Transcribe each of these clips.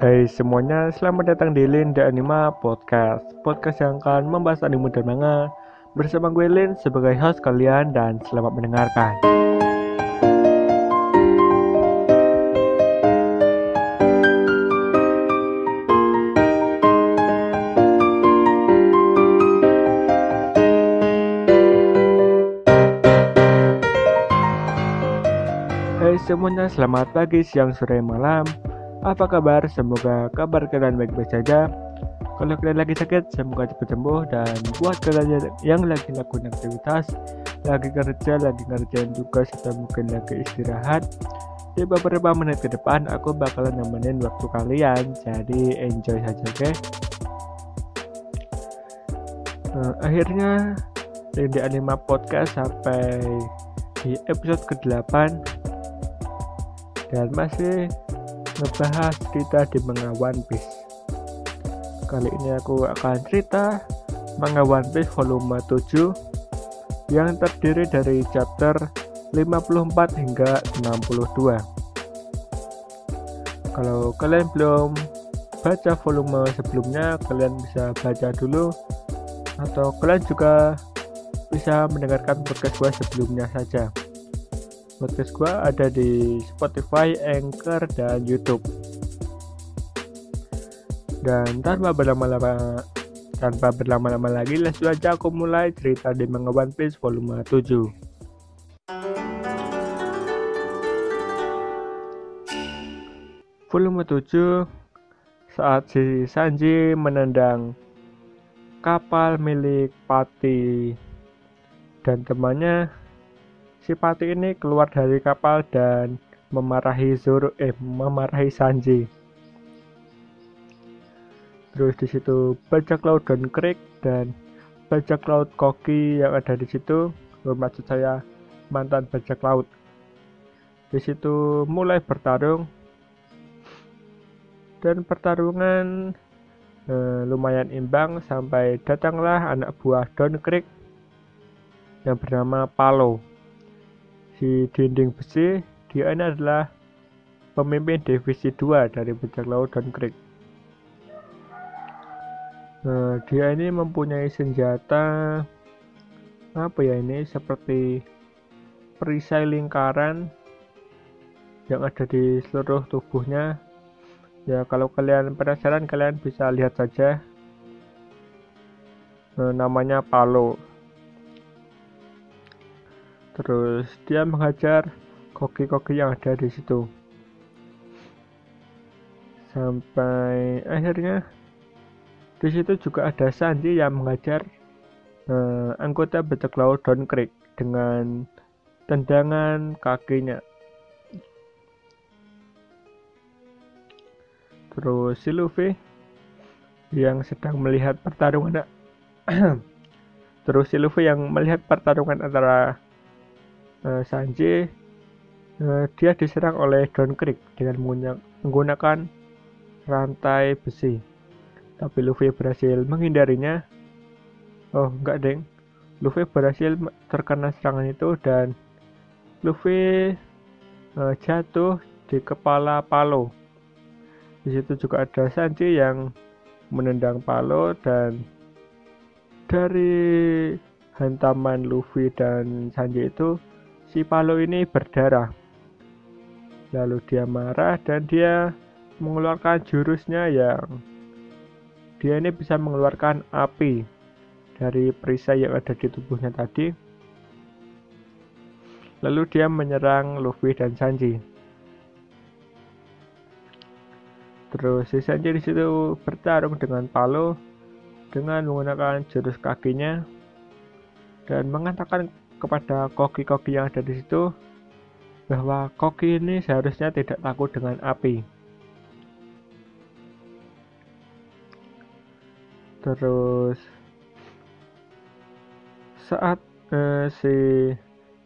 Hai semuanya, selamat datang di Linda Anima Podcast. Podcast yang akan membahas anime dan manga. Bersama gue Lin sebagai host kalian dan selamat mendengarkan. Hai semuanya, selamat pagi, siang, sore, malam apa kabar? Semoga kabar kalian baik-baik saja. Kalau kalian lagi sakit, semoga cepat sembuh dan buat kalian yang lagi lakukan aktivitas, lagi kerja, lagi ngerjain tugas atau mungkin lagi istirahat, di beberapa menit ke depan aku bakalan nemenin waktu kalian. Jadi enjoy saja, oke? Okay? Nah, akhirnya di Anima Podcast sampai di episode ke-8 dan masih ngebahas cerita di One Piece. Kali ini aku akan cerita One Piece volume 7 yang terdiri dari chapter 54 hingga 62. Kalau kalian belum baca volume sebelumnya, kalian bisa baca dulu atau kalian juga bisa mendengarkan podcast gue sebelumnya saja podcast gue ada di Spotify, Anchor, dan YouTube. Dan tanpa berlama-lama tanpa berlama-lama lagi, langsung aja aku mulai cerita di Manga One Piece volume 7. Volume 7 saat si Sanji menendang kapal milik Pati dan temannya si Pati ini keluar dari kapal dan memarahi Zoro eh memarahi Sanji. Terus di situ bajak laut dan Krik dan bajak laut Koki yang ada di situ, maksud saya mantan bajak laut. Di situ mulai bertarung dan pertarungan eh, lumayan imbang sampai datanglah anak buah Don Creek yang bernama Palo di dinding besi dia ini adalah pemimpin divisi 2 dari bajak laut dan Creek nah, dia ini mempunyai senjata apa ya ini seperti perisai lingkaran yang ada di seluruh tubuhnya. Ya kalau kalian penasaran kalian bisa lihat saja nah, namanya Palo terus dia menghajar koki-koki yang ada di situ. Sampai akhirnya di situ juga ada Sanji yang mengajar uh, anggota bajak laut Don Creek dengan tendangan kakinya. Terus si Luffy yang sedang melihat pertarungan terus si Luffy yang melihat pertarungan antara uh, Sanji uh, dia diserang oleh Don Creek dengan menggunakan rantai besi. Tapi Luffy berhasil menghindarinya. Oh enggak deng. Luffy berhasil terkena serangan itu dan Luffy uh, jatuh di kepala Palo. Di situ juga ada Sanji yang menendang Palo dan dari hantaman Luffy dan Sanji itu si Palo ini berdarah. Lalu dia marah dan dia mengeluarkan jurusnya yang dia ini bisa mengeluarkan api dari perisai yang ada di tubuhnya tadi. Lalu dia menyerang Luffy dan Sanji. Terus si Sanji di situ bertarung dengan Palo dengan menggunakan jurus kakinya dan mengatakan kepada koki-koki yang ada di situ bahwa koki ini seharusnya tidak takut dengan api. Terus saat eh, si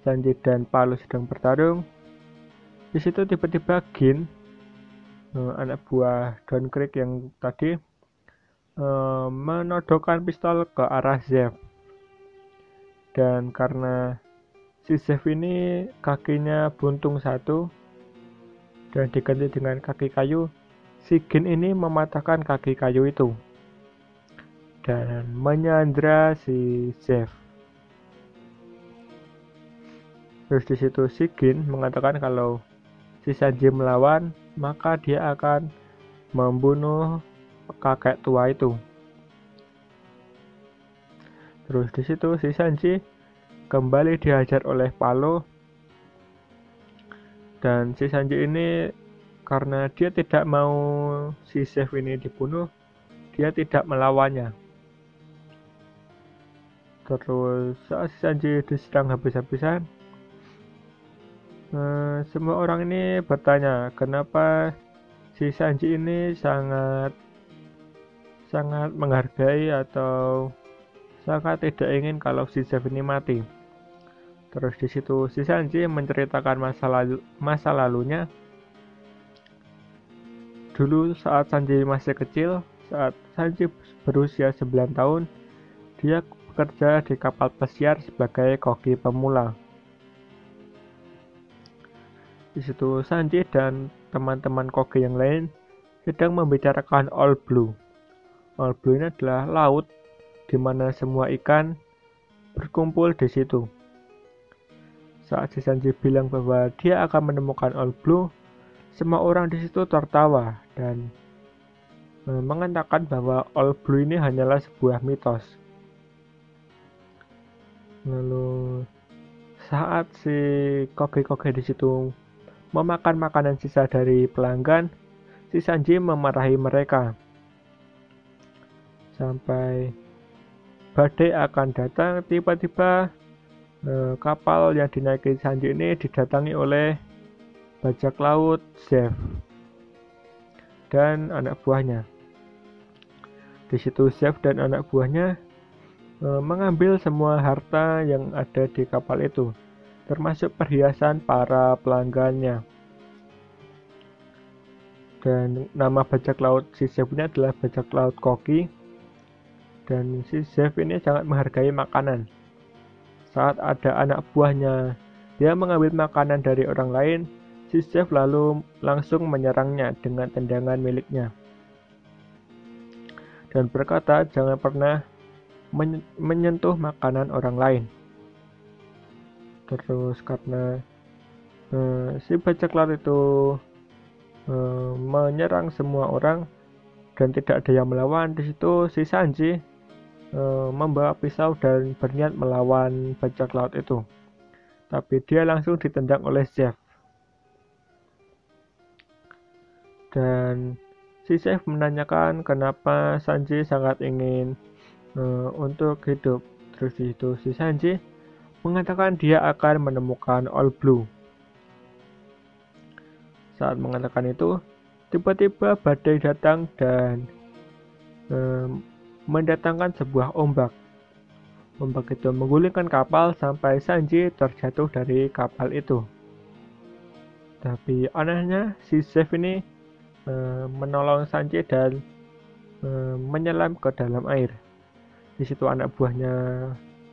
Sanji dan Palu sedang bertarung, di situ tiba-tiba Gin, eh, anak buah Don Creek yang tadi eh, menodongkan pistol ke arah Zef dan karena si Zev ini kakinya buntung satu dan diganti dengan kaki kayu si Gin ini mematahkan kaki kayu itu dan menyandra si Jeff. Terus di situ si Gin mengatakan kalau si Sanji melawan, maka dia akan membunuh kakek tua itu. Terus di situ si Sanji kembali dihajar oleh Palo dan si Sanji ini karena dia tidak mau si Chef ini dibunuh, dia tidak melawannya. Terus saat si Sanji diserang habis-habisan, eh, semua orang ini bertanya kenapa si Sanji ini sangat sangat menghargai atau sangat tidak ingin kalau si Chef ini mati. Terus di situ si Sanji menceritakan masa lalu masa lalunya Dulu saat Sanji masih kecil, saat Sanji berusia 9 tahun, dia bekerja di kapal pesiar sebagai koki pemula. Di situ Sanji dan teman-teman koki yang lain sedang membicarakan All Blue. All Blue ini adalah laut di mana semua ikan berkumpul di situ. Saat si Sanji bilang bahwa dia akan menemukan All Blue, semua orang di situ tertawa dan mengatakan bahwa All Blue ini hanyalah sebuah mitos. Lalu saat si koge-koge di situ memakan makanan sisa dari pelanggan, si Sanji memarahi mereka. Sampai badai akan datang, tiba-tiba eh, kapal yang dinaiki Sanji ini didatangi oleh bajak laut Chef dan anak buahnya. Di situ Chef dan anak buahnya e, mengambil semua harta yang ada di kapal itu, termasuk perhiasan para pelanggannya. Dan nama bajak laut si Chef ini adalah bajak laut Koki. Dan si Chef ini sangat menghargai makanan. Saat ada anak buahnya, dia mengambil makanan dari orang lain Si chef lalu langsung menyerangnya dengan tendangan miliknya dan berkata jangan pernah menyentuh makanan orang lain. Terus karena uh, si bajak laut itu uh, menyerang semua orang dan tidak ada yang melawan, di situ si Sanji uh, membawa pisau dan berniat melawan bajak laut itu. Tapi dia langsung ditendang oleh chef. dan si chef menanyakan kenapa Sanji sangat ingin uh, untuk hidup. Terus itu si Sanji mengatakan dia akan menemukan All Blue. Saat mengatakan itu, tiba-tiba badai datang dan um, mendatangkan sebuah ombak. Ombak itu menggulingkan kapal sampai Sanji terjatuh dari kapal itu. Tapi anehnya si chef ini Eh, menolong Sanji dan uh, menyelam ke dalam air. Di situ anak buahnya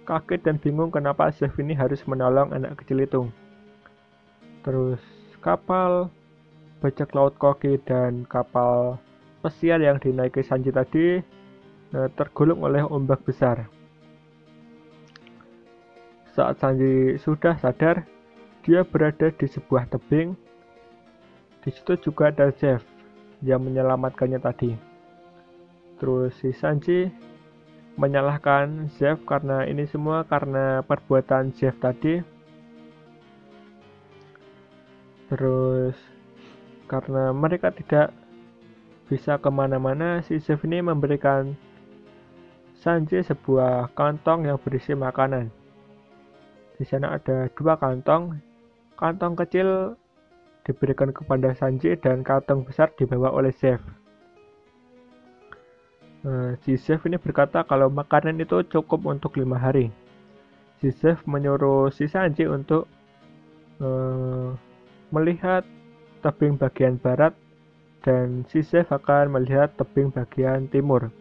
kaget dan bingung kenapa chef ini harus menolong anak kecil itu. Terus kapal bajak laut koki dan kapal pesiar yang dinaiki Sanji tadi tergulung oleh ombak besar. Saat Sanji sudah sadar, dia berada di sebuah tebing. Di situ juga ada Jeff yang menyelamatkannya tadi. Terus si Sanji menyalahkan Jeff karena ini semua karena perbuatan Jeff tadi. Terus karena mereka tidak bisa ke mana-mana, si Jeff ini memberikan Sanji sebuah kantong yang berisi makanan. Di sana ada dua kantong. Kantong kecil diberikan kepada Sanji dan kantong besar dibawa oleh chef. Nah, si chef ini berkata kalau makanan itu cukup untuk lima hari. Si chef menyuruh si Sanji untuk uh, melihat tebing bagian barat dan si chef akan melihat tebing bagian timur.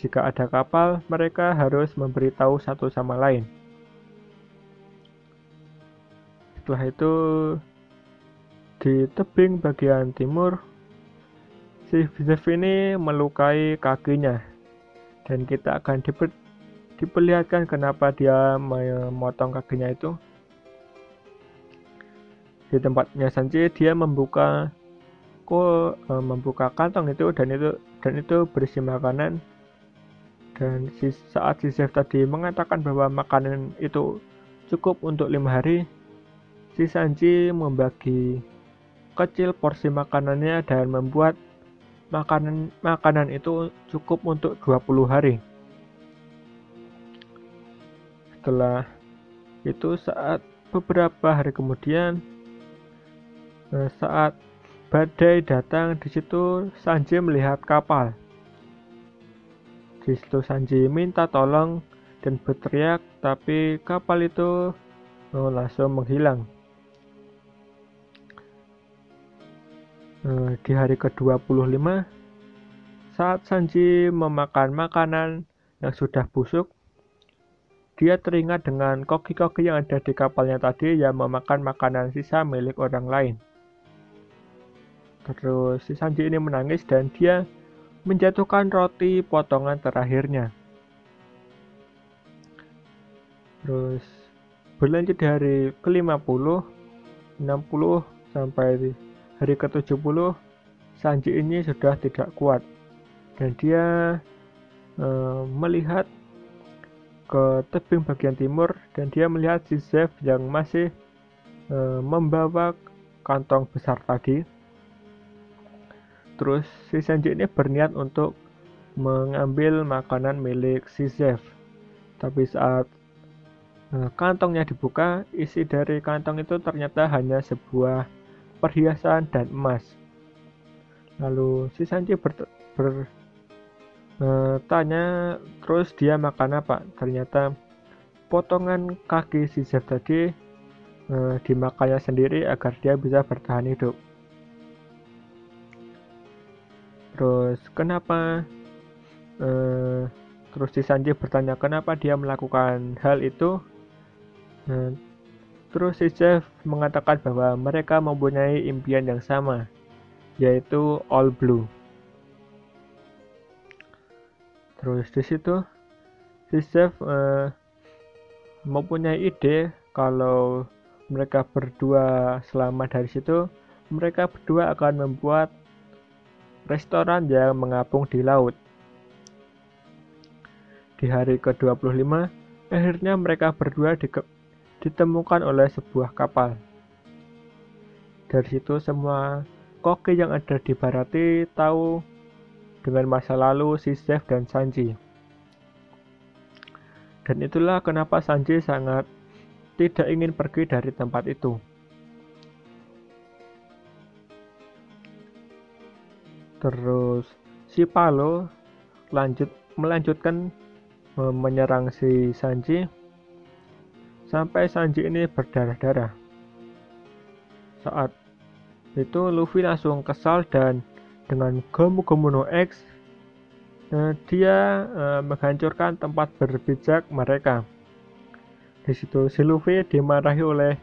Jika ada kapal, mereka harus memberitahu satu sama lain. Setelah itu, di tebing bagian timur, si Zev ini melukai kakinya. Dan kita akan diper, diperlihatkan kenapa dia memotong kakinya itu. Di tempatnya Sanji dia membuka kok e, membuka kantong itu dan itu dan itu berisi makanan dan saat si chef tadi mengatakan bahwa makanan itu cukup untuk lima hari si Sanji membagi kecil porsi makanannya dan membuat makanan makanan itu cukup untuk 20 hari setelah itu saat beberapa hari kemudian Nah, saat badai datang di situ Sanji melihat kapal. Di situ Sanji minta tolong dan berteriak, tapi kapal itu oh, langsung menghilang. Nah, di hari ke-25, saat Sanji memakan makanan yang sudah busuk, dia teringat dengan koki-koki yang ada di kapalnya tadi yang memakan makanan sisa milik orang lain. Terus si Sanji ini menangis dan dia menjatuhkan roti potongan terakhirnya. Terus berlanjut di hari ke-50, 60 sampai hari ke-70 Sanji ini sudah tidak kuat dan dia e, melihat ke tebing bagian timur dan dia melihat si Zev yang masih e, membawa kantong besar tadi Terus si Sanji ini berniat untuk mengambil makanan milik si Zev. Tapi saat uh, kantongnya dibuka, isi dari kantong itu ternyata hanya sebuah perhiasan dan emas. Lalu si Sanji ber, ber uh, tanya terus dia makan apa? Ternyata potongan kaki si Zev tadi uh, dimakannya sendiri agar dia bisa bertahan hidup. Terus kenapa uh, terus si Sanji bertanya kenapa dia melakukan hal itu? Uh, terus si Chef mengatakan bahwa mereka mempunyai impian yang sama yaitu All Blue. Terus di situ si Chef uh, mempunyai ide kalau mereka berdua selama dari situ mereka berdua akan membuat restoran yang mengapung di laut. Di hari ke-25, akhirnya mereka berdua ditemukan oleh sebuah kapal. Dari situ semua koki yang ada di Barati tahu dengan masa lalu si Chef dan Sanji. Dan itulah kenapa Sanji sangat tidak ingin pergi dari tempat itu. Terus si Palo lanjut melanjutkan menyerang si Sanji sampai Sanji ini berdarah-darah. Saat itu Luffy langsung kesal dan dengan Gomu Gomu no X eh, dia eh, menghancurkan tempat berbijak mereka. Di situ si Luffy dimarahi oleh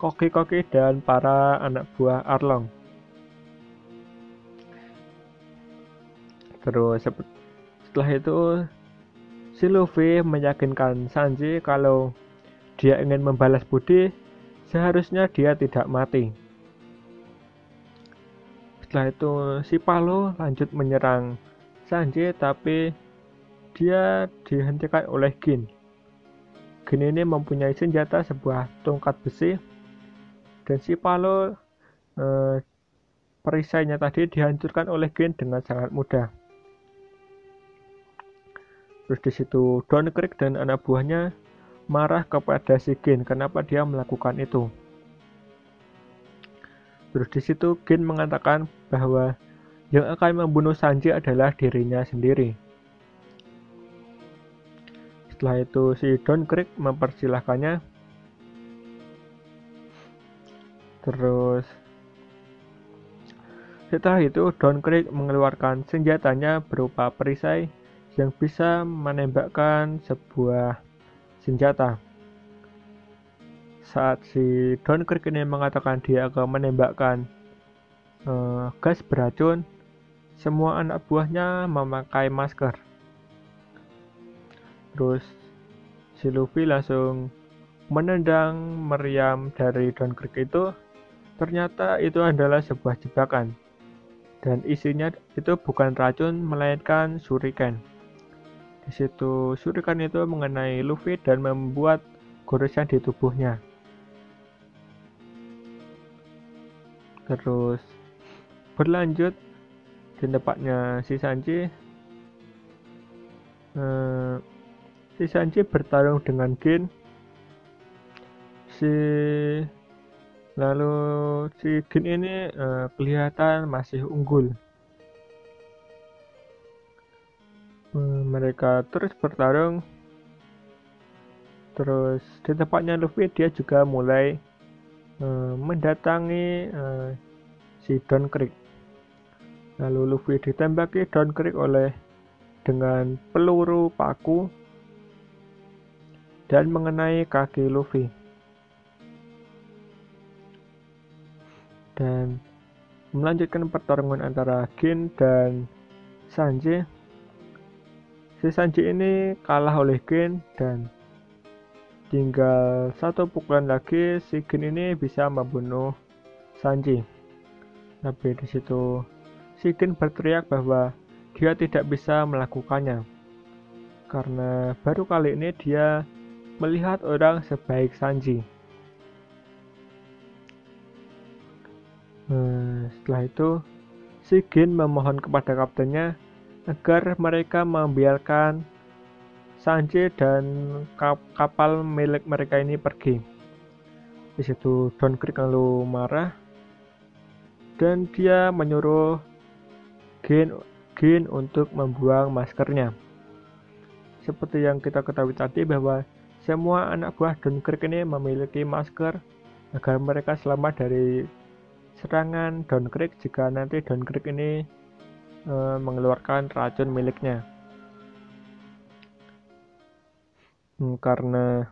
koki-koki dan para anak buah Arlong. Terus setelah itu si Luffy meyakinkan Sanji kalau dia ingin membalas budi, seharusnya dia tidak mati. Setelah itu si Palo lanjut menyerang Sanji tapi dia dihentikan oleh Gin. Gin ini mempunyai senjata sebuah tongkat besi dan si Palo eh, perisainya tadi dihancurkan oleh Gin dengan sangat mudah. Terus di situ Don Creek dan anak buahnya marah kepada si Gin kenapa dia melakukan itu. Terus di situ Gin mengatakan bahwa yang akan membunuh Sanji adalah dirinya sendiri. Setelah itu si Don Creek mempersilahkannya. Terus setelah itu Don Creek mengeluarkan senjatanya berupa perisai yang bisa menembakkan sebuah senjata. Saat si Don Kirk ini mengatakan dia akan menembakkan uh, gas beracun, semua anak buahnya memakai masker. Terus si Luffy langsung menendang meriam dari Don Creek itu. Ternyata itu adalah sebuah jebakan. Dan isinya itu bukan racun melainkan shuriken. Di situ. Shuriken itu mengenai Luffy dan membuat goresan di tubuhnya. Terus berlanjut di tempatnya si Sanji. Uh, si Sanji bertarung dengan Gin. Si lalu si Gin ini uh, kelihatan masih unggul mereka terus bertarung terus di tempatnya Luffy dia juga mulai uh, mendatangi uh, si Don Creek Lalu Luffy ditembaki Don Creek oleh dengan peluru paku dan mengenai kaki Luffy. Dan melanjutkan pertarungan antara Gin dan Sanji. Si Sanji ini kalah oleh Gin dan tinggal satu pukulan lagi si Gin ini bisa membunuh Sanji. Tapi di situ Sidin berteriak bahwa dia tidak bisa melakukannya karena baru kali ini dia melihat orang sebaik Sanji. Nah, setelah itu, Sigin memohon kepada kaptennya agar mereka membiarkan Sanji dan kapal milik mereka ini pergi. Di situ Don Creek lalu marah dan dia menyuruh Gin, Gin untuk membuang maskernya. Seperti yang kita ketahui tadi bahwa semua anak buah Dunkirk ini memiliki masker agar mereka selamat dari serangan Dunkirk jika nanti Dunkirk ini e, mengeluarkan racun miliknya. Hmm, karena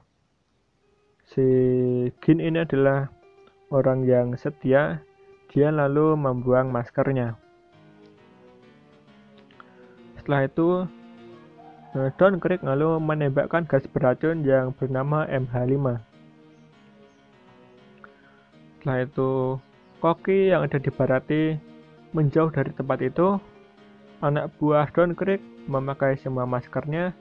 si Gin ini adalah orang yang setia, dia lalu membuang maskernya. Setelah itu, eh, Don Creek lalu menembakkan gas beracun yang bernama MH5. Setelah itu, Koki yang ada di Barati menjauh dari tempat itu. Anak buah Don Creek memakai semua maskernya.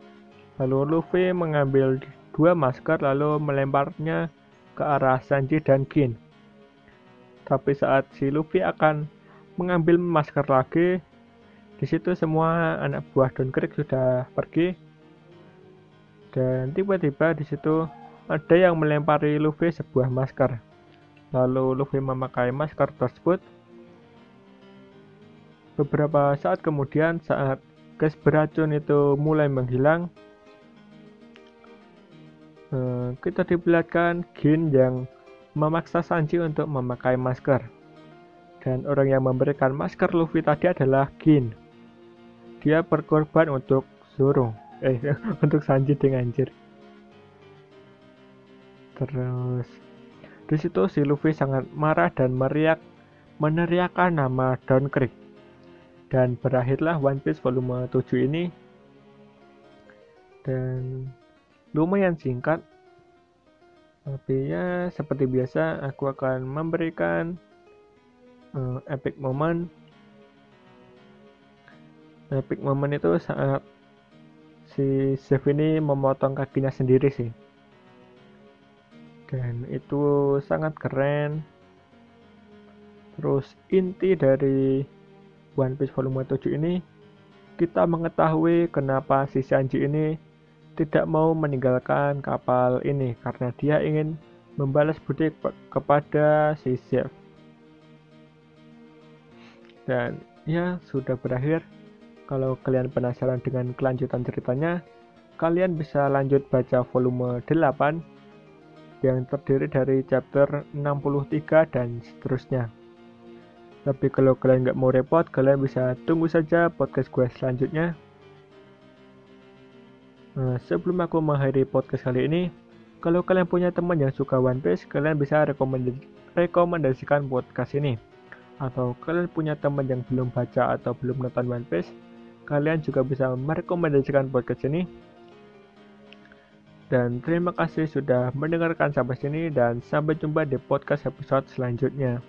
Lalu Luffy mengambil dua masker lalu melemparnya ke arah Sanji dan Gin. Tapi saat si Luffy akan mengambil masker lagi, di situ semua anak buah Don Creek sudah pergi. Dan tiba-tiba di situ ada yang melempari Luffy sebuah masker. Lalu Luffy memakai masker tersebut. Beberapa saat kemudian saat gas beracun itu mulai menghilang, eh, kita diperlihatkan Gin yang memaksa Sanji untuk memakai masker. Dan orang yang memberikan masker Luffy tadi adalah Gin dia berkorban untuk Zoro eh untuk Sanji dengan anjir. Terus di situ si Luffy sangat marah dan meriak meneriakkan nama Don Creek dan berakhirlah One Piece volume 7 ini. Dan lumayan singkat. Tapi ya seperti biasa aku akan memberikan uh, epic moment. Epic moment itu saat si Chef ini memotong kakinya sendiri sih. Dan itu sangat keren. Terus inti dari One Piece volume 7 ini kita mengetahui kenapa si Sanji ini tidak mau meninggalkan kapal ini karena dia ingin membalas budi kepada si Chef dan ya sudah berakhir kalau kalian penasaran dengan kelanjutan ceritanya, kalian bisa lanjut baca volume 8 yang terdiri dari chapter 63 dan seterusnya. Tapi kalau kalian nggak mau repot, kalian bisa tunggu saja podcast gue selanjutnya. Nah, sebelum aku mengakhiri podcast kali ini, kalau kalian punya teman yang suka One Piece, kalian bisa rekomendasikan podcast ini. atau kalian punya teman yang belum baca atau belum nonton One Piece, kalian juga bisa merekomendasikan podcast ini. Dan terima kasih sudah mendengarkan sampai sini dan sampai jumpa di podcast episode selanjutnya.